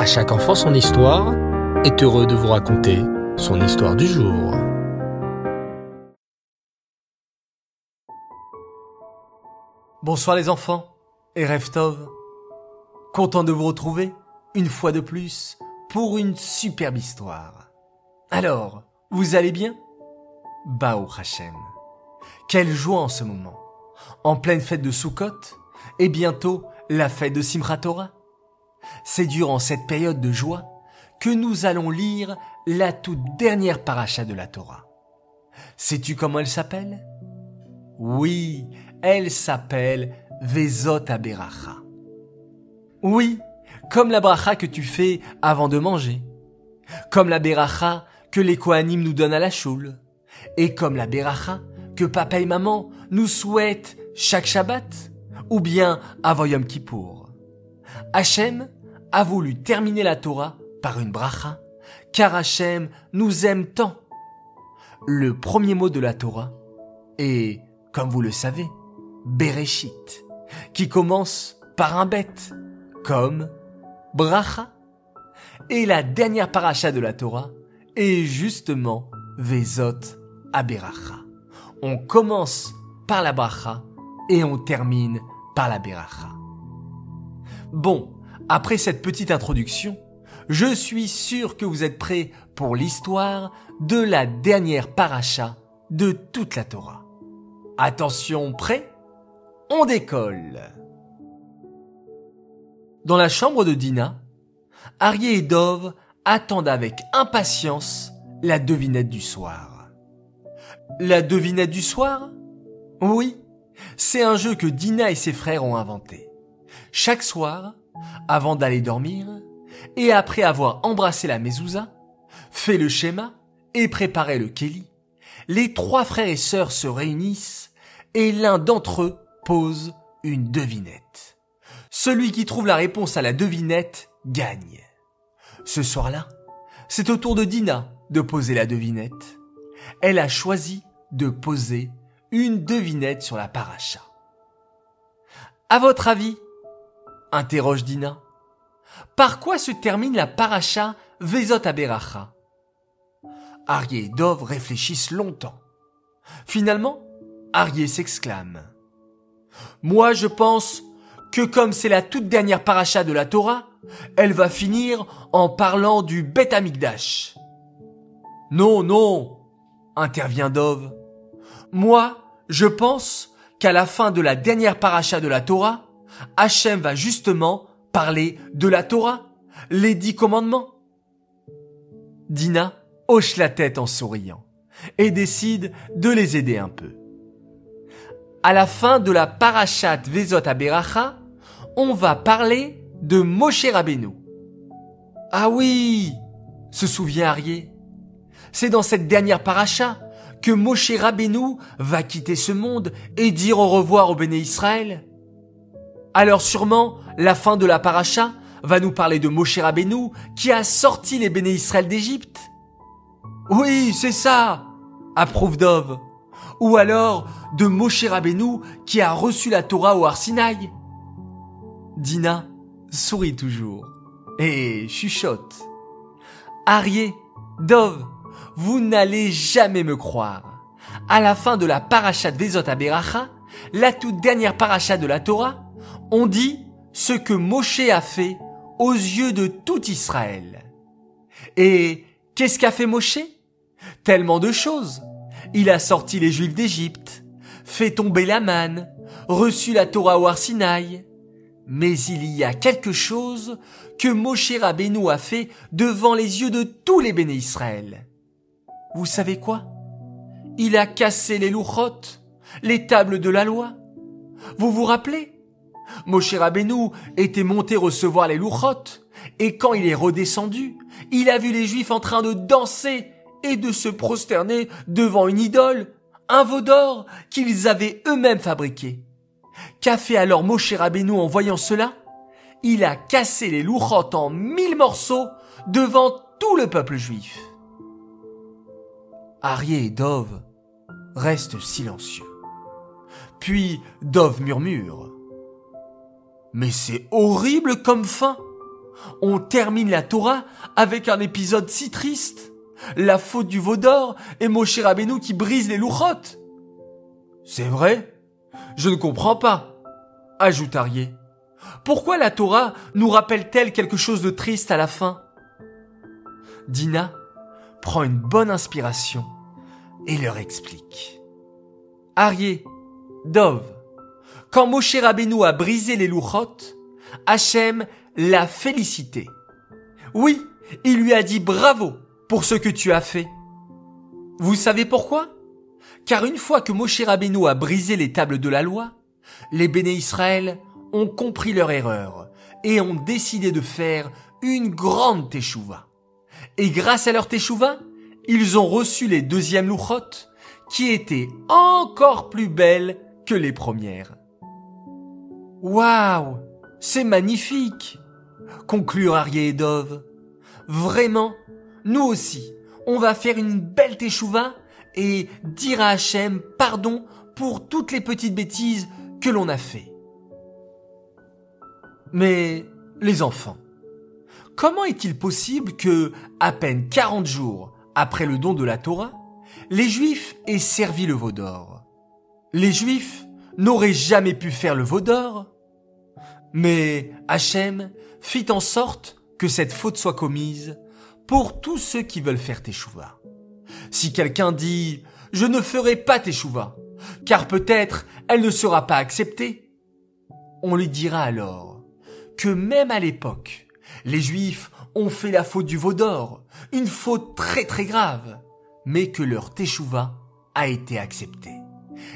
À chaque enfant son histoire est heureux de vous raconter son histoire du jour. Bonsoir les enfants et Reftov. Content de vous retrouver une fois de plus pour une superbe histoire. Alors, vous allez bien? Bao Hachem. Quelle joie en ce moment. En pleine fête de Sukkot et bientôt la fête de Simchat. C'est durant cette période de joie que nous allons lire la toute dernière paracha de la Torah. Sais-tu comment elle s'appelle? Oui, elle s'appelle Vezot Aberacha. Oui, comme la bracha que tu fais avant de manger. Comme la beracha que les Kohanim nous donnent à la choule. Et comme la beracha que papa et maman nous souhaitent chaque Shabbat. Ou bien avant Yom Kippour. Hachem a voulu terminer la Torah par une bracha, car Hachem nous aime tant. Le premier mot de la Torah est, comme vous le savez, Bereshit, qui commence par un bête, comme bracha. Et la dernière paracha de la Torah est justement Vezot Aberacha. On commence par la bracha et on termine par la beracha. Bon, après cette petite introduction, je suis sûr que vous êtes prêts pour l'histoire de la dernière paracha de toute la Torah. Attention, prêt On décolle Dans la chambre de Dina, Arié et Dove attendent avec impatience la devinette du soir. La devinette du soir? Oui, c'est un jeu que Dina et ses frères ont inventé. Chaque soir, avant d'aller dormir, et après avoir embrassé la mezouza, fait le schéma et préparé le Kelly, les trois frères et sœurs se réunissent et l'un d'entre eux pose une devinette. Celui qui trouve la réponse à la devinette gagne. Ce soir-là, c'est au tour de Dina de poser la devinette. Elle a choisi de poser une devinette sur la paracha. À votre avis, interroge Dina, par quoi se termine la paracha Vezot Aberacha? Arié et Dov réfléchissent longtemps. Finalement, Arié s'exclame. Moi, je pense que comme c'est la toute dernière paracha de la Torah, elle va finir en parlant du Beth Amikdash. Non, non, intervient Dov. Moi, je pense qu'à la fin de la dernière paracha de la Torah, Hachem va justement parler de la Torah, les dix commandements. Dina hoche la tête en souriant et décide de les aider un peu. À la fin de la parachat Vezot Aberacha, on va parler de Moshe Rabbeinu. Ah oui, se souvient Arié. C'est dans cette dernière paracha que Moshe Rabbeinu va quitter ce monde et dire au revoir au béné Israël Alors sûrement, la fin de la paracha va nous parler de Moshe Rabbeinu qui a sorti les béné Israël d'Égypte. Oui, c'est ça, approuve Dov. Ou alors de Moshe Rabbeinu qui a reçu la Torah au Arsinaï. Dina sourit toujours et chuchote. Arié, Dov, vous n'allez jamais me croire. À la fin de la paracha de Vezot Aberacha, la toute dernière paracha de la Torah, on dit ce que Moshe a fait aux yeux de tout Israël. Et qu'est-ce qu'a fait Moshe? Tellement de choses. Il a sorti les Juifs d'Égypte, fait tomber la manne, reçu la Torah au Arsinaï. Mais il y a quelque chose que Moshe Rabbeinu a fait devant les yeux de tous les béné Israël. Vous savez quoi? Il a cassé les louchotes, les tables de la loi. Vous vous rappelez? Moshe Rabbeinu était monté recevoir les louchotes, et quand il est redescendu, il a vu les Juifs en train de danser et de se prosterner devant une idole, un veau d'or qu'ils avaient eux-mêmes fabriqué. Qu'a fait alors Moshe Rabbeinu en voyant cela? Il a cassé les louchotes en mille morceaux devant tout le peuple juif. Arié et Dove restent silencieux. Puis Dove murmure. Mais c'est horrible comme fin. on termine la Torah avec un épisode si triste. La faute du veau d'or et Moshe Rabbeinu qui brise les louchotes. C'est vrai? Je ne comprends pas, ajoute Arié. Pourquoi la Torah nous rappelle-t-elle quelque chose de triste à la fin? Dina prend une bonne inspiration et leur explique. Arié, Dov, quand Moshe Rabbeinu a brisé les louchotes, Hachem l'a félicité. Oui, il lui a dit bravo pour ce que tu as fait. Vous savez pourquoi? Car une fois que Moshe Rabbeinu a brisé les tables de la loi, les béné Israël ont compris leur erreur et ont décidé de faire une grande teshuva. Et grâce à leur teshuva, ils ont reçu les deuxièmes louchotes qui étaient encore plus belles que les premières. Waouh C'est magnifique conclurent Arié et Dove. Vraiment, nous aussi, on va faire une belle teshuva et dire à Hachem pardon pour toutes les petites bêtises que l'on a fait. Mais, les enfants, comment est-il possible que, à peine 40 jours après le don de la Torah, les Juifs aient servi le veau d'or? Les Juifs n'auraient jamais pu faire le veau d'or mais Hachem fit en sorte que cette faute soit commise pour tous ceux qui veulent faire teshuva. Si quelqu'un dit je ne ferai pas teshuva, car peut-être elle ne sera pas acceptée, on lui dira alors que même à l'époque, les juifs ont fait la faute du veau d'or, une faute très très grave, mais que leur teshuva a été acceptée.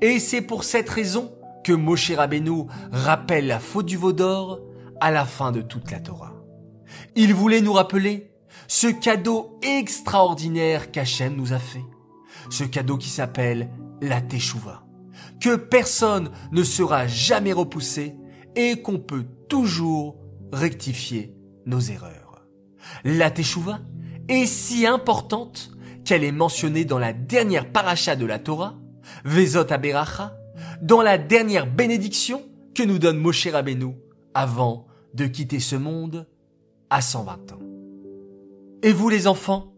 Et c'est pour cette raison que Moshe Rabbeinu rappelle la faute du veau d'or à la fin de toute la Torah. Il voulait nous rappeler ce cadeau extraordinaire qu'Hachem nous a fait. Ce cadeau qui s'appelle la Teshuvah. Que personne ne sera jamais repoussé et qu'on peut toujours rectifier nos erreurs. La Teshuvah est si importante qu'elle est mentionnée dans la dernière paracha de la Torah, Vezot Aberacha, dans la dernière bénédiction que nous donne Moshe Rabbeinu avant de quitter ce monde à 120 ans. Et vous les enfants,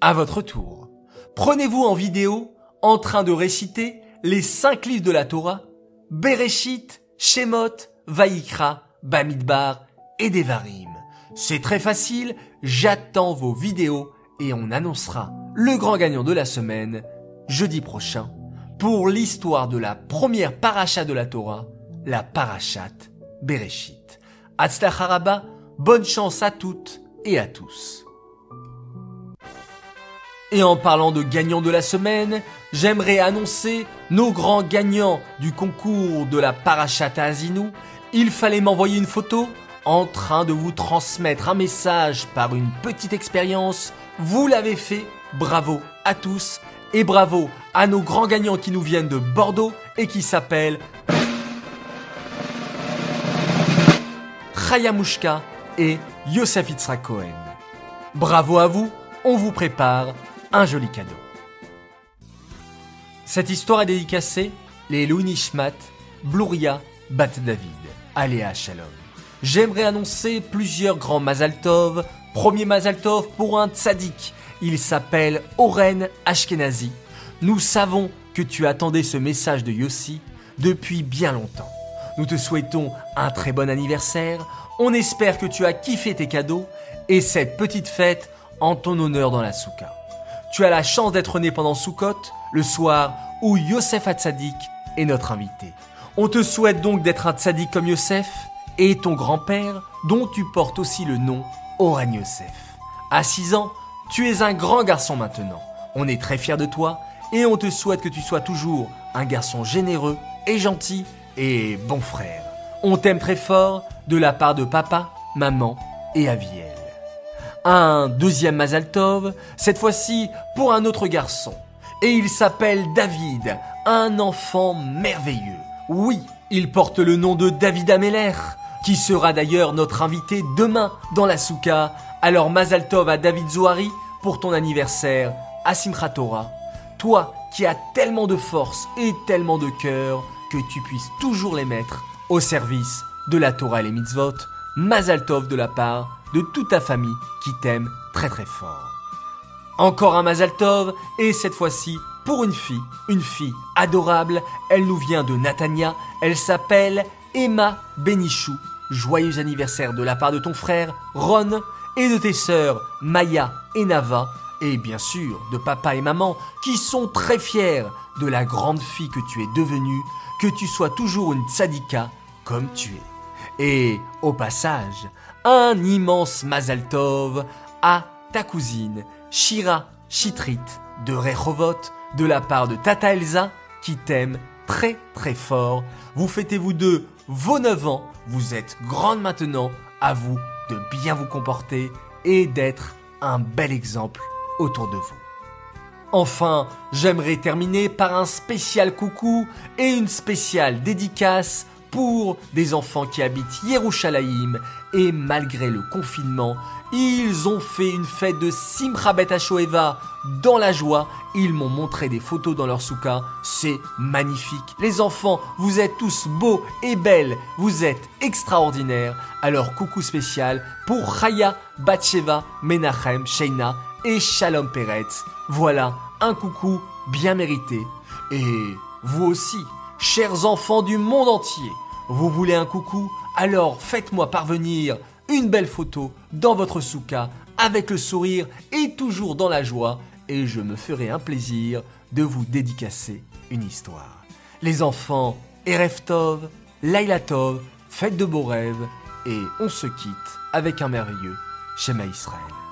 à votre tour, prenez-vous en vidéo en train de réciter les cinq livres de la Torah, Bereshit, Shemot, Vaikra, Bamidbar et Devarim. C'est très facile, j'attends vos vidéos et on annoncera le grand gagnant de la semaine jeudi prochain pour l'histoire de la première paracha de la Torah, la parachat Bereshit. Haraba, bonne chance à toutes et à tous. Et en parlant de gagnants de la semaine, j'aimerais annoncer nos grands gagnants du concours de la parachat à Azinou. Il fallait m'envoyer une photo en train de vous transmettre un message par une petite expérience. Vous l'avez fait, bravo à tous et bravo à nos grands gagnants qui nous viennent de Bordeaux et qui s'appellent Chayamushka et Yosef Itzra Cohen. Bravo à vous, on vous prépare un joli cadeau. Cette histoire est dédicacée les Louis Nishmat, Bluria, Bat David, Aléa Shalom. J'aimerais annoncer plusieurs grands Mazaltov. Premier Mazaltov pour un tzaddik il s'appelle Oren Ashkenazi. Nous savons que tu attendais ce message de Yossi depuis bien longtemps. Nous te souhaitons un très bon anniversaire. On espère que tu as kiffé tes cadeaux et cette petite fête en ton honneur dans la souka. Tu as la chance d'être né pendant Soukot, le soir où Yosef Hatzadik est notre invité. On te souhaite donc d'être un tzaddik comme Yosef et ton grand-père dont tu portes aussi le nom Oren Yosef. À 6 ans, tu es un grand garçon maintenant. On est très fiers de toi et on te souhaite que tu sois toujours un garçon généreux et gentil et bon frère. On t'aime très fort de la part de papa, maman et Aviel. Un deuxième Mazaltov, cette fois-ci pour un autre garçon. Et il s'appelle David, un enfant merveilleux. Oui, il porte le nom de David Ameller, qui sera d'ailleurs notre invité demain dans la souka alors Mazaltov à David Zohari pour ton anniversaire à Simchat Torah. Toi qui as tellement de force et tellement de cœur que tu puisses toujours les mettre au service de la Torah et les mitzvot. Mazaltov de la part de toute ta famille qui t'aime très très fort. Encore un Mazaltov, et cette fois-ci pour une fille, une fille adorable. Elle nous vient de Natania, elle s'appelle Emma Benichou. Joyeux anniversaire de la part de ton frère Ron et de tes sœurs Maya et Nava, et bien sûr de papa et maman qui sont très fiers de la grande fille que tu es devenue, que tu sois toujours une tzadika comme tu es. Et au passage, un immense Mazaltov à ta cousine Shira Chitrit de Rehovot de la part de Tata Elsa qui t'aime très très fort. Vous fêtez vous deux vos 9 ans, vous êtes grande maintenant, à vous de bien vous comporter et d'être un bel exemple autour de vous. Enfin, j'aimerais terminer par un spécial coucou et une spéciale dédicace pour des enfants qui habitent Yerushalayim et malgré le confinement, ils ont fait une fête de Simcha Bet dans la joie. Ils m'ont montré des photos dans leur souka. C'est magnifique. Les enfants, vous êtes tous beaux et belles. Vous êtes extraordinaires. Alors coucou spécial pour Chaya, Batsheva, Menachem, Sheina et Shalom Peretz. Voilà un coucou bien mérité. Et vous aussi, chers enfants du monde entier, vous voulez un coucou? Alors faites-moi parvenir une belle photo dans votre souka avec le sourire et toujours dans la joie et je me ferai un plaisir de vous dédicacer une histoire. Les enfants, Erev Tov, Laila Tov, faites de beaux rêves et on se quitte avec un merveilleux Shema Israël.